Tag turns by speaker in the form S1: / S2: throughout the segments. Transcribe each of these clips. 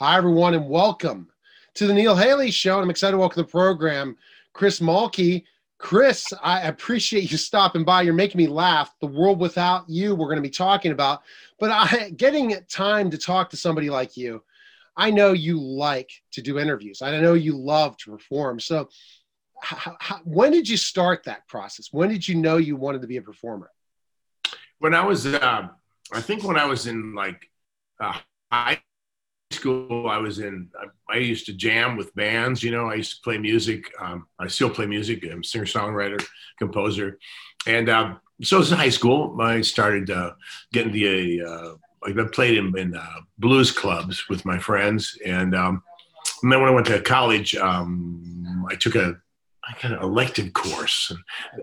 S1: Hi, everyone, and welcome to the Neil Haley Show. And I'm excited to welcome the program, Chris Mulkey. Chris, I appreciate you stopping by. You're making me laugh. The world without you, we're going to be talking about. But I, getting time to talk to somebody like you, I know you like to do interviews. I know you love to perform. So, how, how, when did you start that process? When did you know you wanted to be a performer?
S2: When I was, uh, I think when I was in like uh, high school, I was in, I, used to jam with bands, you know, I used to play music. Um, I still play music. I'm singer songwriter, composer. And uh, so it was in high school. I started uh, getting the, uh, I played in, in uh, blues clubs with my friends. And, um, and then when I went to college, um, I took a I kind of elective course.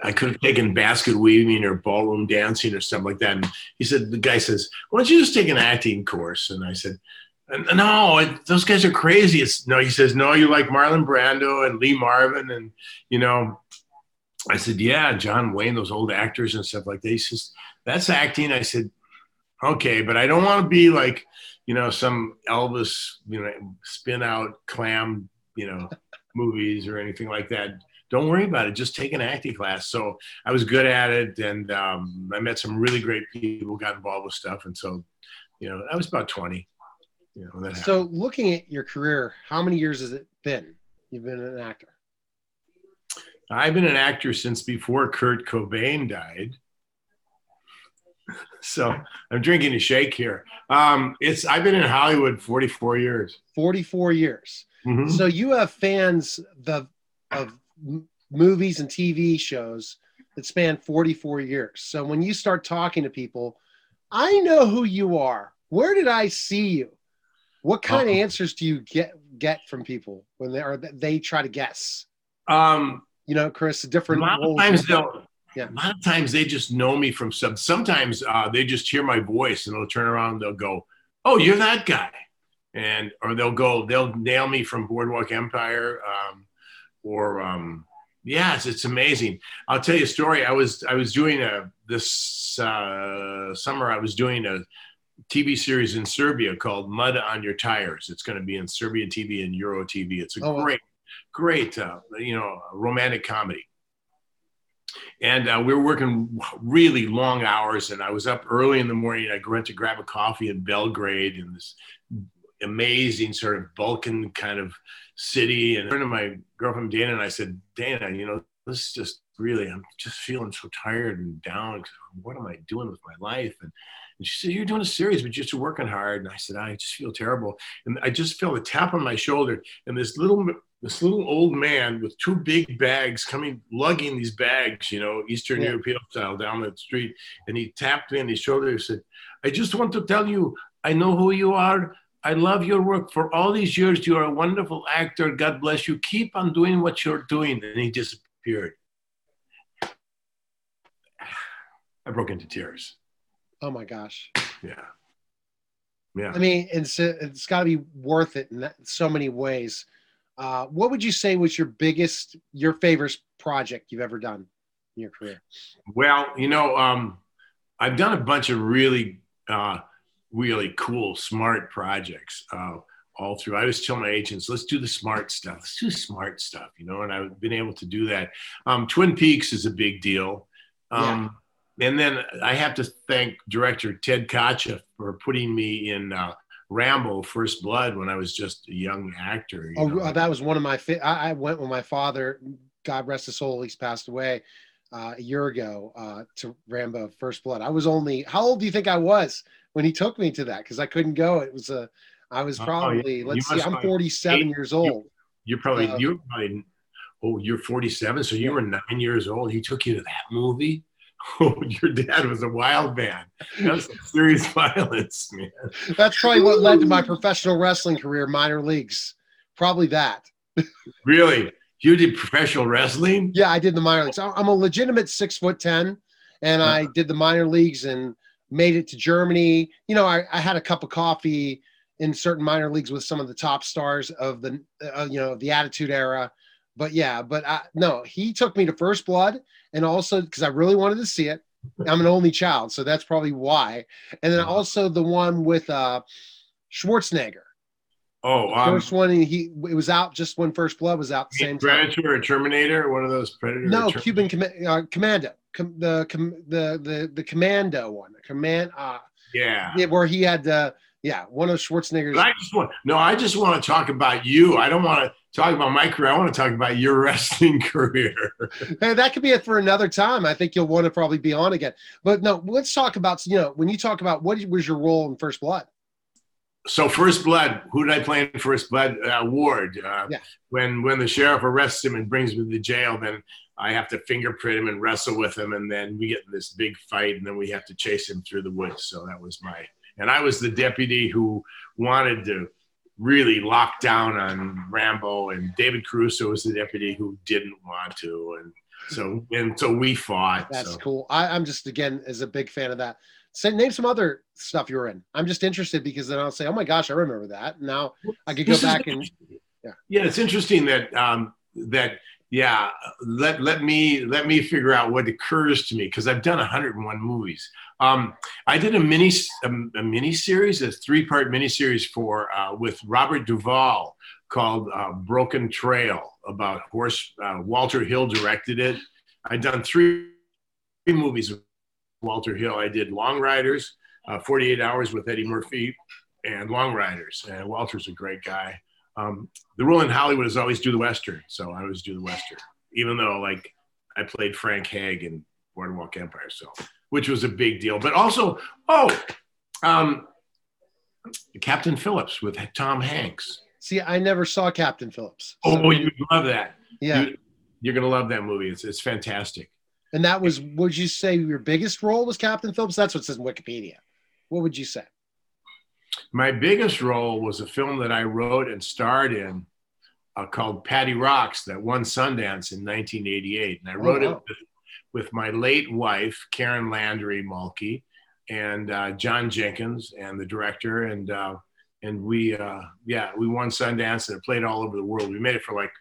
S2: I could have taken basket weaving or ballroom dancing or something like that. And he said, the guy says, why don't you just take an acting course? And I said, no, it, those guys are crazy. It's no, he says, no, you like Marlon Brando and Lee Marvin. And, you know, I said, yeah, John Wayne, those old actors and stuff like that. He says, that's acting. I said, okay, but I don't want to be like, you know, some Elvis, you know, spin out clam, you know, movies or anything like that. Don't worry about it. Just take an acting class. So I was good at it. And um, I met some really great people, got involved with stuff. And so, you know, I was about 20
S1: you know, so looking at your career, how many years has it been? You've been an actor.
S2: I've been an actor since before Kurt Cobain died. So I'm drinking a shake here. Um, it's I've been in Hollywood 44 years.
S1: 44 years. Mm-hmm. So you have fans the, of movies and TV shows that span 44 years. So when you start talking to people, I know who you are. Where did I see you? What kind uh, of answers do you get get from people when they are they try to guess? Um, you know, Chris, different.
S2: A lot of times they'll. Yeah. A lot of times they just know me from some. Sometimes uh, they just hear my voice and they'll turn around. And they'll go, "Oh, you're that guy," and or they'll go, they'll nail me from Boardwalk Empire, um, or um, yes, it's amazing. I'll tell you a story. I was I was doing a this uh, summer. I was doing a TV series in Serbia called Mud on Your Tires. It's going to be in Serbia TV and Euro TV. It's a oh, great, great, uh, you know, romantic comedy. And uh, we were working really long hours, and I was up early in the morning. I went to grab a coffee in Belgrade in this amazing sort of Balkan kind of city. And I turned to my girlfriend Dana and I said, Dana, you know, this is just really, I'm just feeling so tired and down. What am I doing with my life? And and she said, You're doing a series, but you're just working hard. And I said, I just feel terrible. And I just felt a tap on my shoulder. And this little this little old man with two big bags coming lugging these bags, you know, Eastern yeah. European style down the street. And he tapped me on his shoulder and said, I just want to tell you, I know who you are. I love your work. For all these years, you are a wonderful actor. God bless you. Keep on doing what you're doing. And he disappeared. I broke into tears.
S1: Oh my gosh.
S2: Yeah. Yeah. I
S1: mean, it's it's got to be worth it in that, so many ways. Uh, what would you say was your biggest, your favorite project you've ever done in your career?
S2: Well, you know, um, I've done a bunch of really, uh, really cool, smart projects uh, all through. I always tell my agents, let's do the smart stuff. Let's do smart stuff, you know, and I've been able to do that. Um, Twin Peaks is a big deal. Um, yeah and then I have to thank director Ted Kotcheff for putting me in uh, Rambo: First Blood when I was just a young actor.
S1: Oh, know? that was one of my. Fi- I, I, went with my father. God rest his soul. He's passed away uh, a year ago uh, to Rambo: First Blood. I was only. How old do you think I was when he took me to that? Because I couldn't go. It was a. I was probably. Oh, yeah. Let's see. I'm 47 eight, years old.
S2: You, are probably. Uh, you're probably. Oh, you're 47, so you yeah. were nine years old. He took you to that movie. Oh, your dad was a wild man. That's serious violence, man.
S1: That's probably what led to my professional wrestling career, minor leagues. Probably that.
S2: really? You did professional wrestling?
S1: Yeah, I did the minor leagues. I'm a legitimate six foot ten, and I uh-huh. did the minor leagues and made it to Germany. You know, I, I had a cup of coffee in certain minor leagues with some of the top stars of the uh, you know the Attitude Era but yeah, but I, no, he took me to First Blood, and also because I really wanted to see it. I'm an only child, so that's probably why. And then also the one with uh, Schwarzenegger.
S2: Oh, um,
S1: first one he it was out just when First Blood was out the same time.
S2: Predator or Terminator, one of those Predator.
S1: No, Cuban com- uh, Commando, com- the com- the the the Commando one, command. Uh,
S2: Yeah.
S1: yeah, where he had uh, yeah, one of Schwarzenegger's.
S2: But I just want no. I just want to talk about you. I don't want to talk about my career. I want to talk about your wrestling career.
S1: Hey, that could be it for another time. I think you'll want to probably be on again. But no, let's talk about you know when you talk about what was your role in First Blood.
S2: So First Blood, who did I play in First Blood? Uh, Ward. Uh,
S1: Yeah.
S2: When when the sheriff arrests him and brings him to jail, then I have to fingerprint him and wrestle with him, and then we get in this big fight, and then we have to chase him through the woods. So that was my, and I was the deputy who wanted to really locked down on Rambo, and David Caruso was the deputy who didn't want to, and so and so we fought.
S1: That's
S2: so.
S1: cool. I, I'm just again as a big fan of that. Say, name some other stuff you were in. I'm just interested because then I'll say, oh my gosh, I remember that. Now I could go back and yeah.
S2: yeah it's interesting that um that yeah let let me let me figure out what occurs to me because i've done 101 movies um i did a mini a, a mini series a three part mini series for uh, with robert duvall called uh, broken trail about horse uh, walter hill directed it i'd done three movies with walter hill i did long riders uh, 48 hours with eddie murphy and long riders and walter's a great guy um, the rule in Hollywood is always do the Western. So I always do the Western, even though like I played Frank Hague in Boardwalk Empire. So, which was a big deal, but also, oh, um, Captain Phillips with Tom Hanks.
S1: see. I never saw Captain Phillips.
S2: Oh,
S1: So,
S2: you'd love that.
S1: yeah.
S2: You, you're going to love that movie. It's, it's fantastic.
S1: And that was, would you say your biggest role was Captain Phillips? That's what it says in Wikipedia. What would you say?
S2: My biggest role was a film that I wrote and starred in uh, called Patti Rocks that won Sundance in 1988. And I
S1: Oh,
S2: wrote
S1: wow.
S2: it with, with my late wife, Karen Landry Mulkey, and uh, John Jenkins, and the director. And, uh, and we, uh, yeah, we won Sundance and it played all over the world. We made it for like,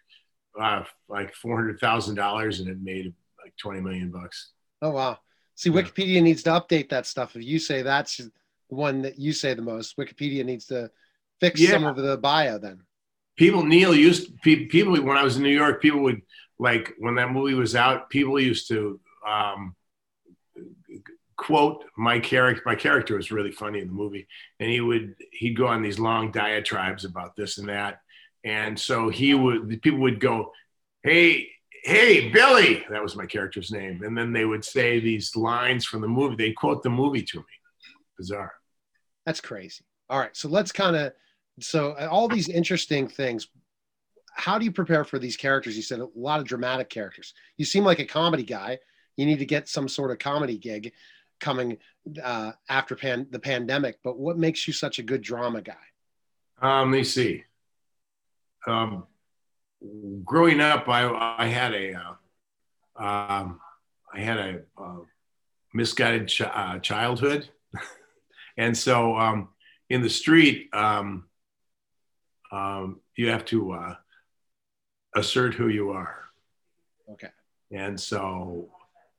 S2: uh, like $400,000 and it made like 20 million bucks.
S1: Oh, wow. See,
S2: Yeah.
S1: Wikipedia needs to update that stuff. If you say that's the one that you say the most, Wikipedia needs to fix
S2: Yeah.
S1: some of the bio then.
S2: people neil used pe- people when i was in new york people would like when that movie was out people used to um, quote my character my character was really funny in the movie and he would he'd go on these long diatribes about this and that and so he would people would go hey hey billy that was my character's name and then they would say these lines from the movie they'd quote the movie to me bizarre
S1: That's crazy. All right. So let's kind of, so uh, all these interesting things. How do you prepare for these characters? You said a lot of dramatic characters. You seem like a comedy guy. You need to get some sort of comedy gig coming uh, after pan- the pandemic. But what makes you such a good drama guy?
S2: Um, let me see. Um, growing up, I, I had a, uh, um, I had a uh, misguided ch- uh, childhood, and so um, in the street, um, um, you have to uh, assert who you are,
S1: Okay.
S2: and so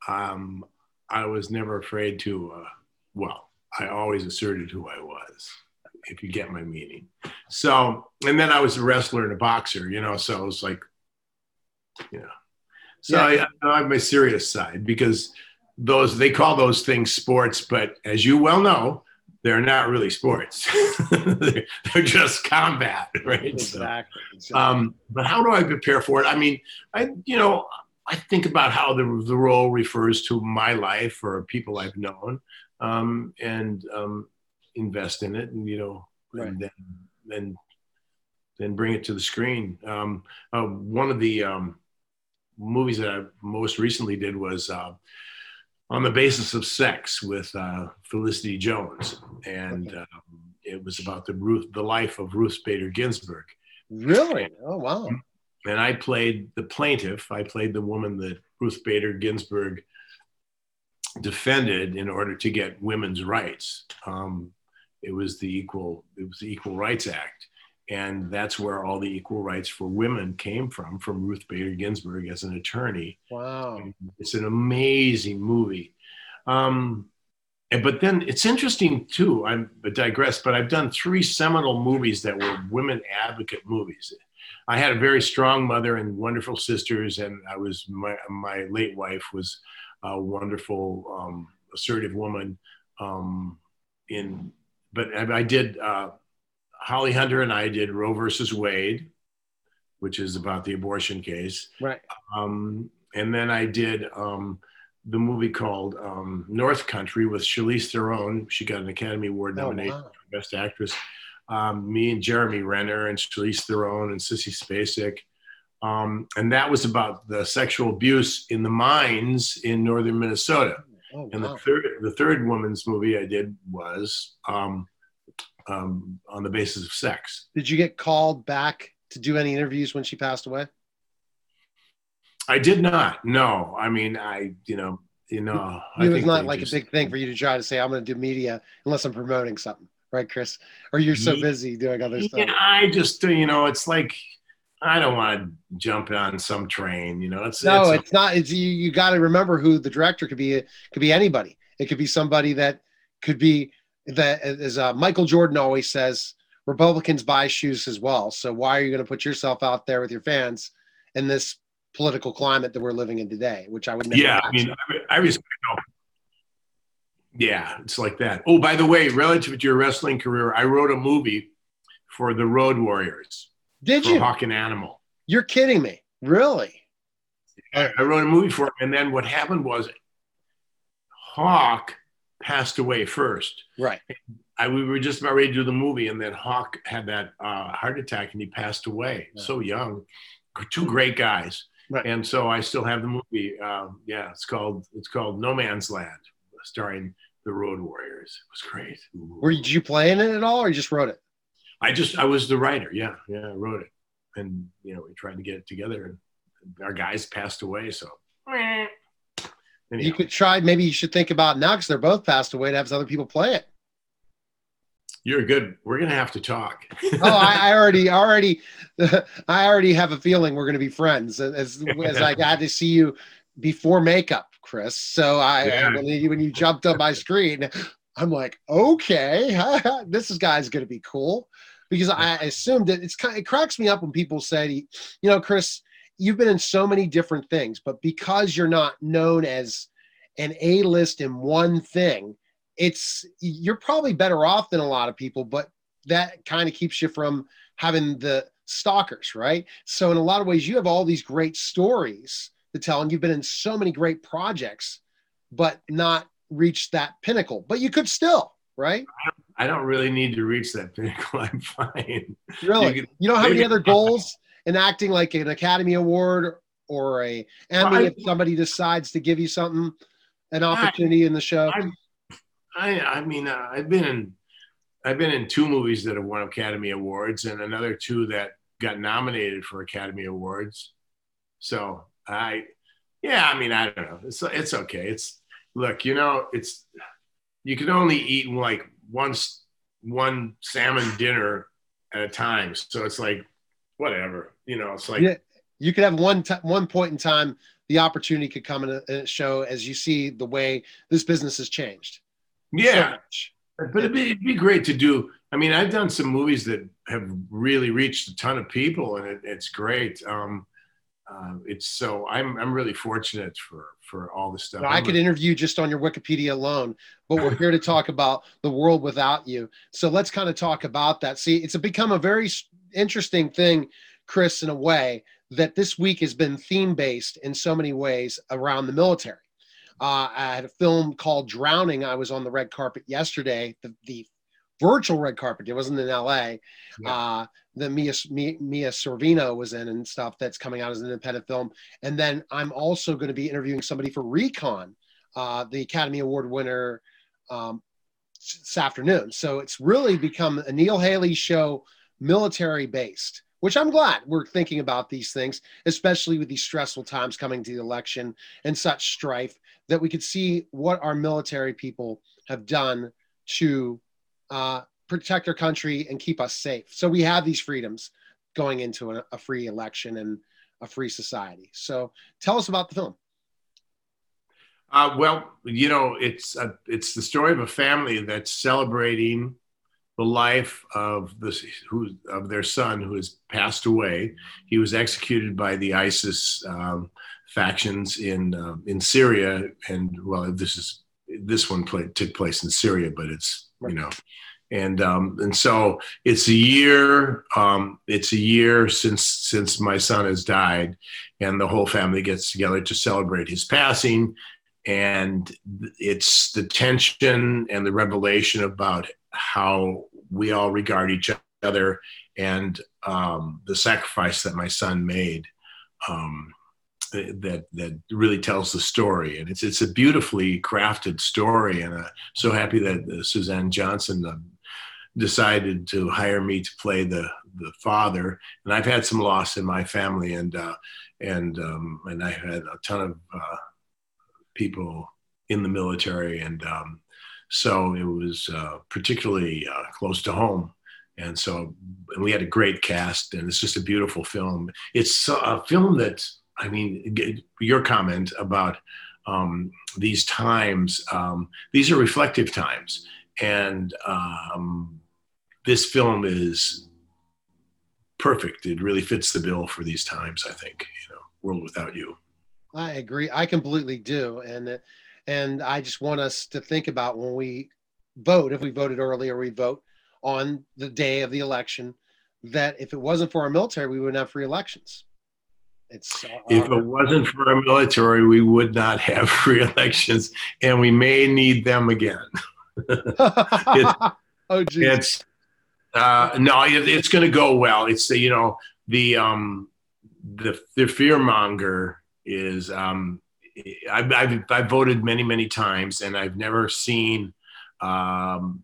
S2: um, I was never afraid to. Uh, well, I always asserted who I was, if you get my meaning. So, and then I was a wrestler and a boxer, you know, so it was like, you know, so
S1: Yeah.
S2: I, I have my serious side because those, they call those things sports, but as you well know, they're not really sports. they're, they're just combat, right? So,
S1: Exactly. exactly.
S2: um, but how do I prepare for it? I mean, I, you know, I think about how the, the role refers to my life or people I've known um, and um, invest in it and, you know,
S1: Right.
S2: and then, then, then bring it to the screen. Um, uh, one of the um, movies that I most recently did was uh, on the basis of sex with uh, Felicity Jones. And um, it was about the Ruth, the life of Ruth Bader Ginsburg
S1: really? Oh, wow.
S2: And I played the plaintiff. I played the woman that Ruth Bader Ginsburg defended in order to get women's rights. Um, it was the equal it was the Equal Rights Act, and that's where all the equal rights for women came from, from Ruth Bader Ginsburg as an attorney.
S1: Wow.
S2: It's an amazing movie. Um, but then it's interesting too. I'm I digress, but I've done three seminal movies that were women advocate movies. I had a very strong mother and wonderful sisters, and I was my my late wife was a wonderful, um, assertive woman. Um, in but I, I did uh, Holly Hunter and I did Roe versus Wade, which is about the abortion case.
S1: Right.
S2: Um, and then I did um, the movie called um, North Country with Charlize Theron. She got an Academy Award
S1: Oh,
S2: nomination
S1: wow.
S2: for Best Actress. Um, me and Jeremy Renner and Charlize Theron and Sissy Spacek. Um, and that was about the sexual abuse in the mines in northern Minnesota.
S1: Oh,
S2: And the third, the third woman's movie I did was um, um, on the basis of sex.
S1: Did you get called back to do any interviews when she passed away?
S2: I did not. No, I mean, I, you know, you know, I
S1: it was not like
S2: just-
S1: a big thing for you to try to say, I'm going to do media unless I'm promoting something, right, Chris? Or you're so busy doing other stuff.
S2: Yeah, I just, uh, you know, it's like I don't want to jump on some train. You know, it's
S1: no,
S2: it's,
S1: it's not. It's you. You got to remember who the director could be. It could be anybody. It could be somebody that could be that, as uh, Michael Jordan always says, Republicans buy shoes as well. So why are you going to put yourself out there with your fans in this political climate that we're living in today? Which I would never.
S2: yeah. I mean, I, I respect. Yeah, it's like that. Oh, by the way, relative to your wrestling career, I wrote a movie for the Road Warriors
S1: did you?
S2: Hawk and Animal.
S1: You're kidding me? Really?
S2: I, I wrote a movie for him, and then what happened was Hawk passed away first.
S1: Right.
S2: I, we were just about ready to do the movie, and then Hawk had that uh, heart attack, and he passed away
S1: Yeah.
S2: so young. Two great guys,
S1: Right.
S2: and so I still have the movie. Um, yeah, it's called it's called No Man's Land, starring the Road Warriors. It was great.
S1: Were you, did you play in it at all, or you just wrote it?
S2: I just I was the writer. Yeah, yeah, I wrote it, and you know we tried to get it together, and our guys passed away. So
S1: You could try. Maybe you should think about now because they're both passed away to have other people play it.
S2: You're good. We're gonna have to talk.
S1: oh, I, I already, already, I already have a feeling we're going to be friends as as I got to see you before makeup, Chris. So I,
S2: Yeah.
S1: when you when you jumped on my screen, I'm like, okay, this is guy's going to be cool because I assumed that it's kind. It cracks me up when people say, you know, Chris, you've been in so many different things, but because you're not known as an A list in one thing, it's you're probably better off than a lot of people, but that kind of keeps you from having the stalkers, right? So in a lot of ways, you have all these great stories to tell, and you've been in so many great projects, but not reached that pinnacle. But you could still, right?
S2: I don't really need to reach that pinnacle. I'm fine.
S1: Really,
S2: You
S1: you, don't have any other goals in acting, like an Academy Award or a Emmy,
S2: I-
S1: if somebody decides to give you something, an opportunity in the show.
S2: I, I, I mean, uh, I've been in, I've been in two movies that have won Academy Awards, and another two that got nominated for Academy Awards. So I, yeah, I mean, I don't know. It's it's okay. It's look, you know, it's you can only eat like once one salmon dinner at a time. So it's like whatever, you know. It's like
S1: Yeah. you could have one t- one point in time the opportunity could come in a, in a show as you see the way this business has changed.
S2: yeah.
S1: much.
S2: But it'd be, it'd be great to do. I mean, I've done some movies that have really reached a ton of people, and it, it's great. Um, uh, it's so I'm I'm really fortunate for for all the stuff.
S1: Now, I could interview just on your Wikipedia alone, but we're here to talk about the world without you. So let's kind of talk about that. See, it's become a very interesting thing, Chris, in a way that this week has been theme based in so many ways around the military. Uh, I had a film called Drowning. I was on the red carpet yesterday, the, the virtual red carpet. It wasn't in LA.
S2: Yeah.
S1: Uh, that Mia, Mia Mia Sorvino was in and stuff that's coming out as an independent film. And then I'm also going to be interviewing somebody for Recon, uh, the Academy Award winner, um, this afternoon. So it's really become a Neil Haley show, military based, which I'm glad we're thinking about these things, especially with these stressful times coming to the election and such strife, that we could see what our military people have done to uh, protect our country and keep us safe. So we have these freedoms going into a, a free election and a free society. So tell us about the film.
S2: Uh, well, you know, it's a, it's the story of a family that's celebrating the life of the who of their son who has passed away. He was executed by the ISIS um, factions in uh, in Syria, and well, this is this one played, took place in Syria, but it's you know, and um, and so it's a year. Um, it's a year since since my son has died, and the whole family gets together to celebrate his passing. And it's the tension and the revelation about how we all regard each other and um, the sacrifice that my son made um, that that really tells the story. And it's it's a beautifully crafted story. And I'm so happy that uh, Suzanne Johnson uh, decided to hire me to play the the father. And I've had some loss in my family. And uh, and um, and I had a ton of uh, people in the military. And um, so it was uh, particularly uh, close to home. And so and we had a great cast, and it's just a beautiful film. It's a film that, I mean, your comment about um, these times, um, these are reflective times. And um, this film is perfect. It really fits the bill for these times, I think, you know, World Without You.
S1: I agree. I completely do. And and I just want us to think about when we vote, if we voted early or we vote on the day of the election, that if it wasn't for our military, we wouldn't have free elections.
S2: It's our, if it wasn't for our military, we would not have free elections, and we may need them again.
S1: oh, geez.
S2: It's uh, no, it, it's going to go well. It's the you know the um the the fear monger is um I've, I've, I've, voted many, many times, and I've never seen um,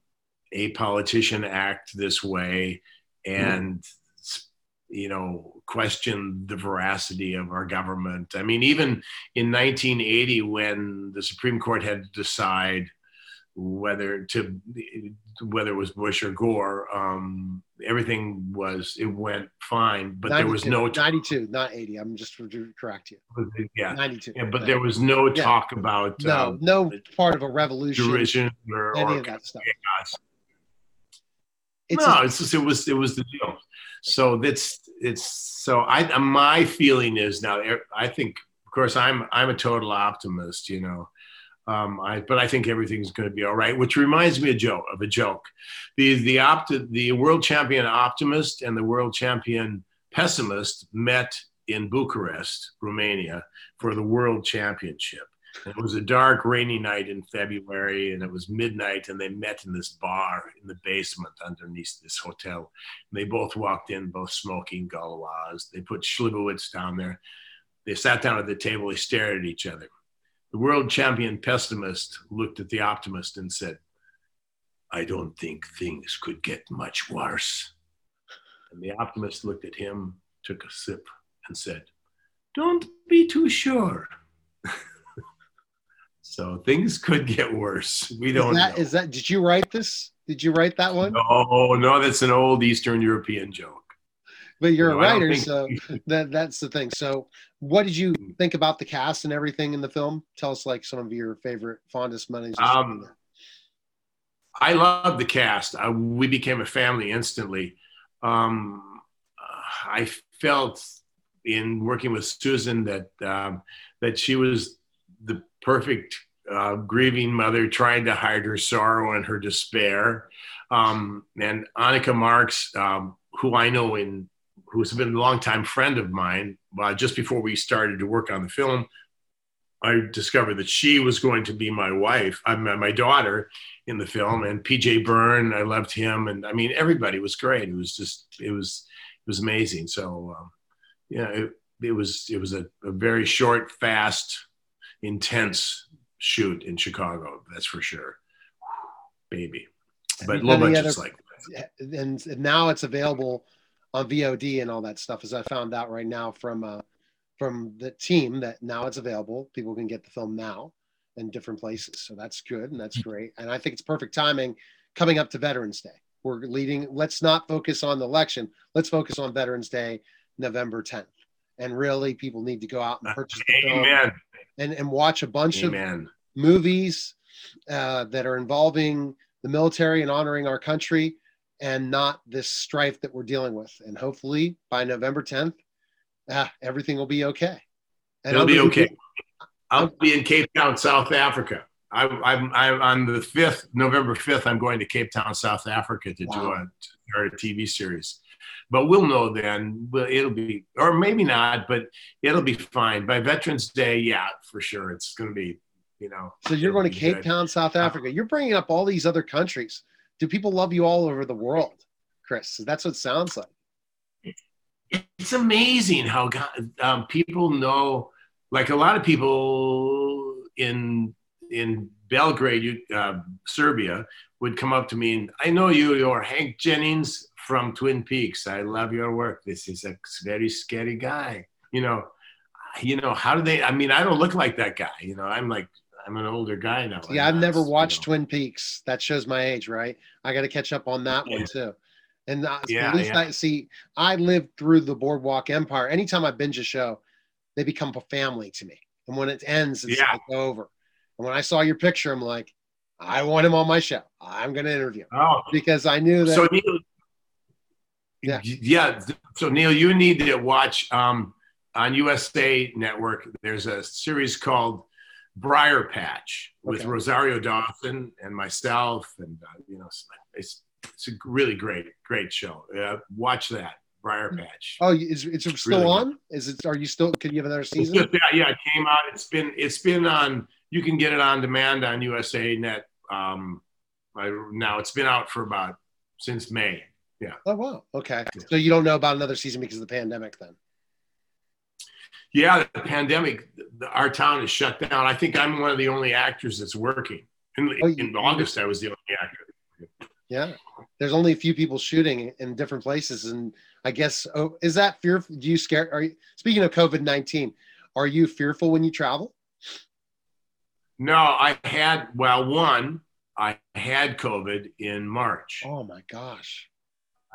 S2: a politician act this way and, mm. you know, question the veracity of our government. I mean, even in 1980, when the Supreme Court had to decide whether to whether it was Bush or Gore, um, everything was it went fine, but there was no
S1: t- 92, not 80. I'm just to correct you.
S2: Yeah, 92. Yeah, but there was no yeah. talk about
S1: no, um, no part of a revolution,
S2: derision, or, any or of that stuff. It's no, a, it's just it was it was the deal. So that's it's so I my feeling is now I think of course I'm I'm a total optimist, you know. Um, I, but I think everything's going to be all right. Which reminds me of joke of a joke. The the opt- the world champion optimist and the world champion pessimist met in Bucharest, Romania, for the world championship. It was a dark, rainy night in February, and it was midnight, and they met in this bar in the basement underneath this hotel. And they both walked in, both smoking Gauloises. They put Slivovitz down there. They sat down at the table. They stared at each other. The world champion pessimist looked at the optimist and said, I don't think things could get much worse. And the optimist looked at him, took a sip, and said, Don't be too sure. so things could get worse. We don't
S1: is that,
S2: know.
S1: Is that did you write this? Did you write that one?
S2: No, no, that's an old Eastern European joke
S1: but you're no, a writer, think... so that that's the thing. So, what did you hmm. think about the cast and everything in the film? Tell us like some of your favorite, fondest memories. Um,
S2: I love the cast. Uh, we became a family instantly. Um, I felt in working with Susan that um, that she was the perfect uh, grieving mother trying to hide her sorrow and her despair. Um, and Annika Marks, um, who I know in who's been a longtime friend of mine, uh, just before we started to work on the film, I discovered that she was going to be my wife, I uh, my daughter in the film. And PJ Byrne, I loved him, and I mean everybody was great. It was just it was it was amazing. So um, yeah, it, it was it was a, a very short, fast, intense shoot in Chicago. That's for sure, baby. But little bit just like
S1: and now it's available on VOD and all that stuff, as I found out right now from uh, from the team that now it's available. People can get the film now in different places, so that's good and that's great. And I think it's perfect timing coming up to Veterans Day. We're leading. Let's not focus on the election. Let's focus on Veterans Day, November 10th. And really, people need to go out and purchase the
S2: Amen.
S1: film. And and watch a bunch
S2: Amen.
S1: of movies uh, that are involving the military and honoring our country and not this strife that we're dealing with. And hopefully by November 10th, ah, everything will be okay. And
S2: It'll be okay. I'll be in Cape Town, South Africa. I, I'm, I'm on the 5th, November 5th, I'm going to Cape Town, South Africa to do a, to start a TV series. But we'll know then. Well, it'll be, or maybe not, but it'll be fine. By Veterans Day, yeah, for sure. It's going to be, you know.
S1: So you're going to Cape
S2: good.
S1: Town, South Africa. You're bringing up all these other countries. Do people love you all over the world, Chris? That's what it sounds like.
S2: it's amazing how God, um, people know like a lot of people in in belgrade uh, serbia would come up to me and i know you you're hank jennings from twin peaks i love your work this is a very scary guy you know you know how do they i mean i don't look like that guy you know i'm like i'm an older guy now
S1: Yeah, I've never
S2: You know.
S1: watched Twin Peaks. That shows my age, right? I got to catch up on that one too. And uh,
S2: Yeah,
S1: at least
S2: yeah.
S1: I see. I lived through the Boardwalk Empire. Anytime I binge a show, they become a family to me. And when it ends, it's
S2: Yeah.
S1: like over. And when I saw your picture, I'm like, I want him on my show. I'm going to interview him
S2: oh
S1: because I knew that.
S2: So
S1: Yeah.
S2: yeah. So Neil, you need to watch um, on USA Network. There's a series called Briar Patch with
S1: Okay.
S2: Rosario Dawson and myself, and uh, you know, it's it's a really great great show. Uh, watch that Briar Patch.
S1: oh, is it's still
S2: really
S1: on? Is it? Are you still? Can you have another season?
S2: just, yeah, yeah, it came out. It's been it's been on. You can get it on demand on USA Net. Um, I, now it's been out for about since May.
S1: Oh wow. Okay.
S2: Yeah.
S1: So you don't know about another season because of the pandemic, then?
S2: Yeah, the pandemic, the- our town is shut down. I think I'm one of the only actors that's working. In,
S1: Oh, you-
S2: August, I was the only actor.
S1: Yeah. There's only a few people shooting in different places, and I guess oh, is that fearful? Do you scare? Are you speaking of COVID nineteen? Are you fearful when you travel?
S2: No, I had, well, one, I had COVID in March.
S1: Oh my gosh.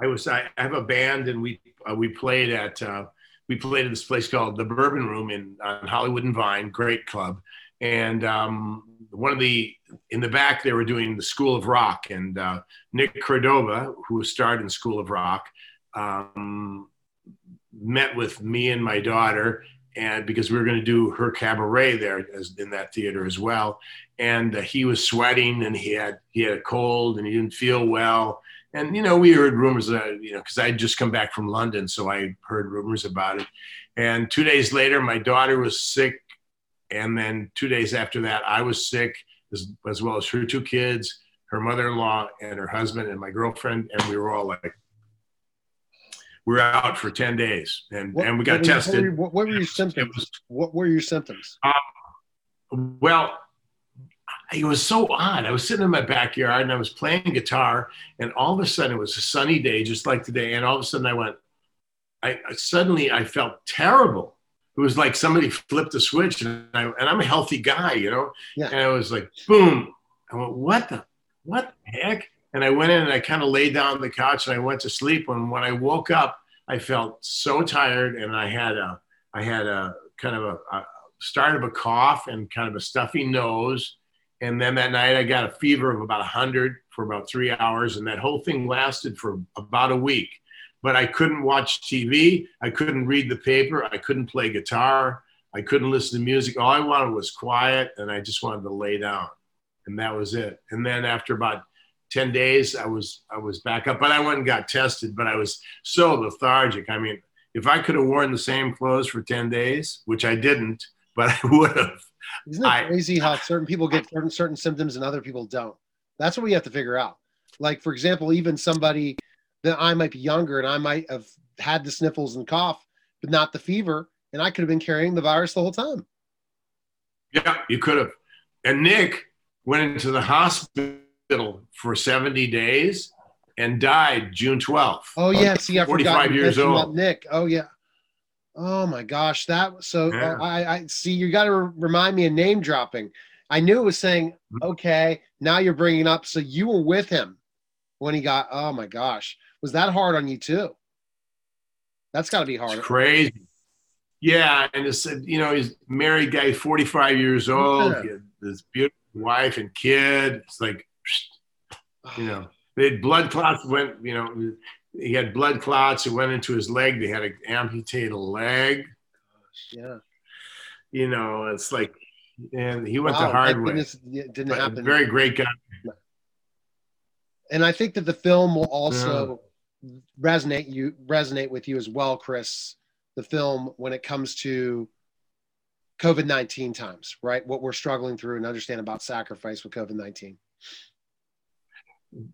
S2: I was, I, have a band and we, uh, we played at, uh, we played at this place called the Bourbon Room in on Hollywood and Vine, great club. And um, one of the in the back they were doing the School of Rock, and uh, Nick Cordero, who starred in School of Rock, um, met with me and my daughter, and because we were going to do her cabaret there as, in that theater as well, and uh, he was sweating and he had he had a cold and he didn't feel well, and you know we heard rumors that you know because I had just come back from London, so I heard rumors about it, and two days later my daughter was sick, and then two days after that I was sick as, as well as her two kids, her mother-in-law, and her husband and my girlfriend, and we were all like we're out for 10 days and,
S1: What-
S2: and we
S1: what
S2: got
S1: were you-
S2: tested.
S1: What were, your symptoms?
S2: was-
S1: What were your symptoms?
S2: Well, it was so odd. I was sitting in my backyard and I was playing guitar, and all of a sudden it was a sunny day, just like today. And all of a sudden I went, I suddenly I felt terrible. It was like somebody flipped a switch, and, I, and I'm a healthy guy, you know.
S1: Yeah.
S2: And I was like, boom. I went, what the, what the heck? And I went in and I kind of laid down on the couch and I went to sleep. And when I woke up, I felt so tired, and I had a, I had a kind of a, a start of a cough and kind of a stuffy nose. And then that night I got a fever of about 100 for about three hours. And that whole thing lasted for about a week. But I couldn't watch TV. I couldn't read the paper. I couldn't play guitar. I couldn't listen to music. All I wanted was quiet. And I just wanted to lay down. And that was it. And then after about 10 days, I was, I was back up. But I went and got tested. But I was so lethargic. I mean, if I could have worn the same clothes for 10 days, which I didn't, but I would have.
S1: Isn't it
S2: I-
S1: crazy how certain people get certain certain symptoms and other people don't? That's what we have to figure out. Like for example, even somebody that I might be younger and I might have had the sniffles and cough, but not the fever, and I could have been carrying the virus the whole time.
S2: Yeah, you could have. And Nick went into the hospital for 70 days and died June 12th.
S1: Oh yeah, see, I
S2: 45
S1: forgot
S2: years old.
S1: Nick. Oh yeah. Oh my gosh, that so
S2: Yeah.
S1: uh, I I see. You got to remind me of name dropping. I knew it was saying
S2: Mm-hmm.
S1: okay. Now you're bringing up. So you were with him when he got. Oh my gosh, was that hard on you too? That's got to be hard.
S2: It's crazy. Yeah, and it's you know he's married guy, forty five years old, yeah. this beautiful wife and kid. It's like, you know, they had blood clots went. You know, he had blood clots. It went into his leg. They had to amputate a leg.
S1: Yeah.
S2: You know, it's like, and he went wow, the hard way.
S1: Didn't happen.
S2: Very great guy.
S1: And I think that the film will also yeah. resonate you resonate with you as well, Chris. The film when it comes to COVID nineteen times, right? What we're struggling through and understand about sacrifice with COVID nineteen.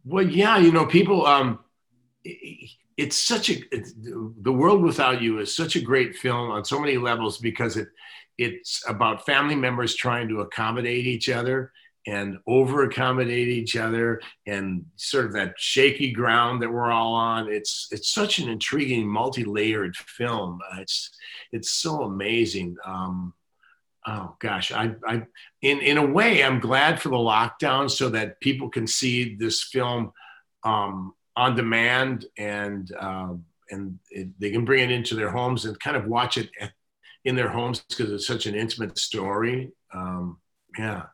S2: Well, yeah, you know, people. Um, it's such a it's, the world without you is such a great film on so many levels because it it's about family members trying to accommodate each other and over accommodate each other and sort of that shaky ground that we're all on. It's it's such an intriguing multi-layered film. It's it's so amazing. Um, oh gosh i i in in a way i'm glad for the lockdown so that people can see this film um, on demand and uh, and it, they can bring it into their homes and kind of watch it in their homes because it's such an intimate story. Um, yeah,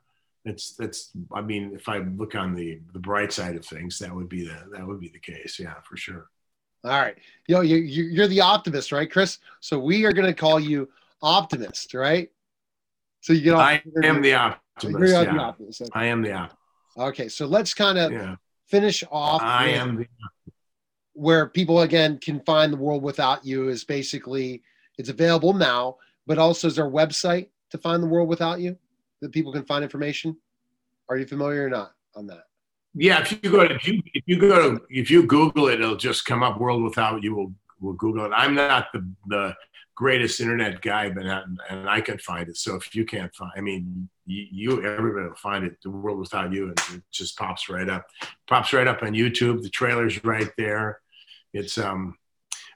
S2: it's that's. I mean, if I look on the the bright side of things, that would be the that would be the case. Yeah, for sure.
S1: All right, yo, you you're the optimist, right, Chris? So we are going to call you optimist, right? So you get.
S2: I am the optimist. Yeah. The optimist. Okay. I am the optimist.
S1: Okay, so let's kind of yeah finish off.
S2: I am the-
S1: where people again can find the world without you is basically it's available now, but also is there a website to find the world without you that people can find information? Are you familiar or not on that?
S2: Yeah, if you go to if you if you go to if you Google it, it'll just come up. World without you will will Google it. I'm not the the greatest internet guy, but and I can find it. So if you can't find, I mean, you, everybody will find it. The world without you, and it just pops right up, pops right up on YouTube. The trailer's right there. It's um,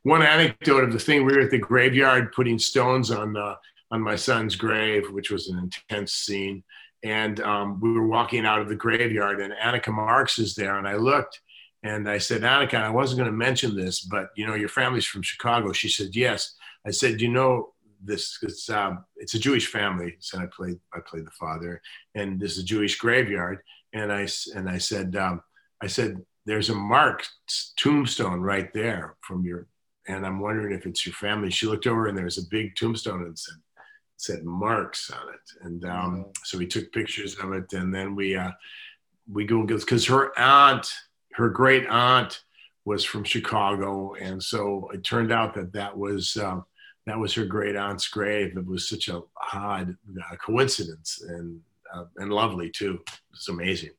S2: one anecdote of the thing. We were at the graveyard putting stones on uh, on my son's grave, which was an intense scene. And um, we were walking out of the graveyard, and Annika Marks is there, and I looked. And I said, Annika, I wasn't going to mention this, but you know, your family's from Chicago. She said, yes. I said, you know, this it's um, it's a Jewish family. So I played I played the father, and this is a Jewish graveyard. And I and I said um, I said there's a marked tombstone right there from your, and I'm wondering if it's your family. She looked over and there was a big tombstone and said said marks on it, and um, mm-hmm. so we took pictures of it, and then we uh, we go because her aunt, her great aunt was from Chicago, and so it turned out that that was. Uh, that was her great aunt's grave. It was such a odd uh, coincidence and uh, and lovely too. It's amazing.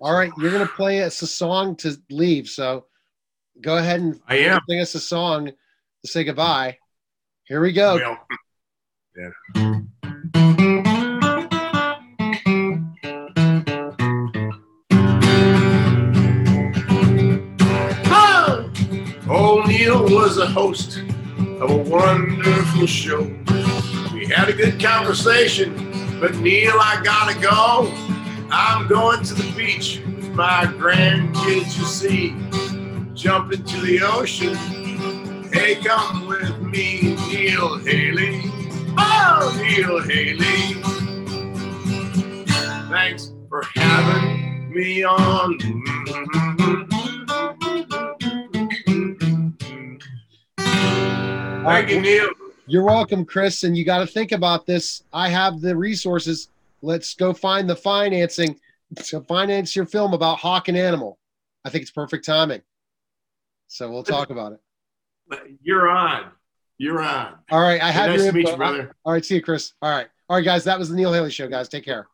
S1: All right, you're gonna play us a song to leave. So go ahead and
S2: I am.
S1: sing us a song to say goodbye. Here we go. Well, yeah.
S2: Old Neil was a host of a wonderful show. We had a good conversation, but Neil, I gotta go. I'm going to the beach with my grandkids, you see, jump into the ocean. Hey, come with me, Neil Haley. Oh, Neil Haley. Thanks for having me on. Mm-hmm. Thank you, Neil.
S1: You're welcome, Chris. And you got to think about this. I have the resources. Let's go find the financing to finance your film about Hawk and Animal. I think it's perfect timing. So we'll talk about it.
S2: You're on. You're on.
S1: All right. I have nice your info. You, brother. All right. See you, Chris. All right. All right, guys. That was the Neil Haley Show, guys. Take care.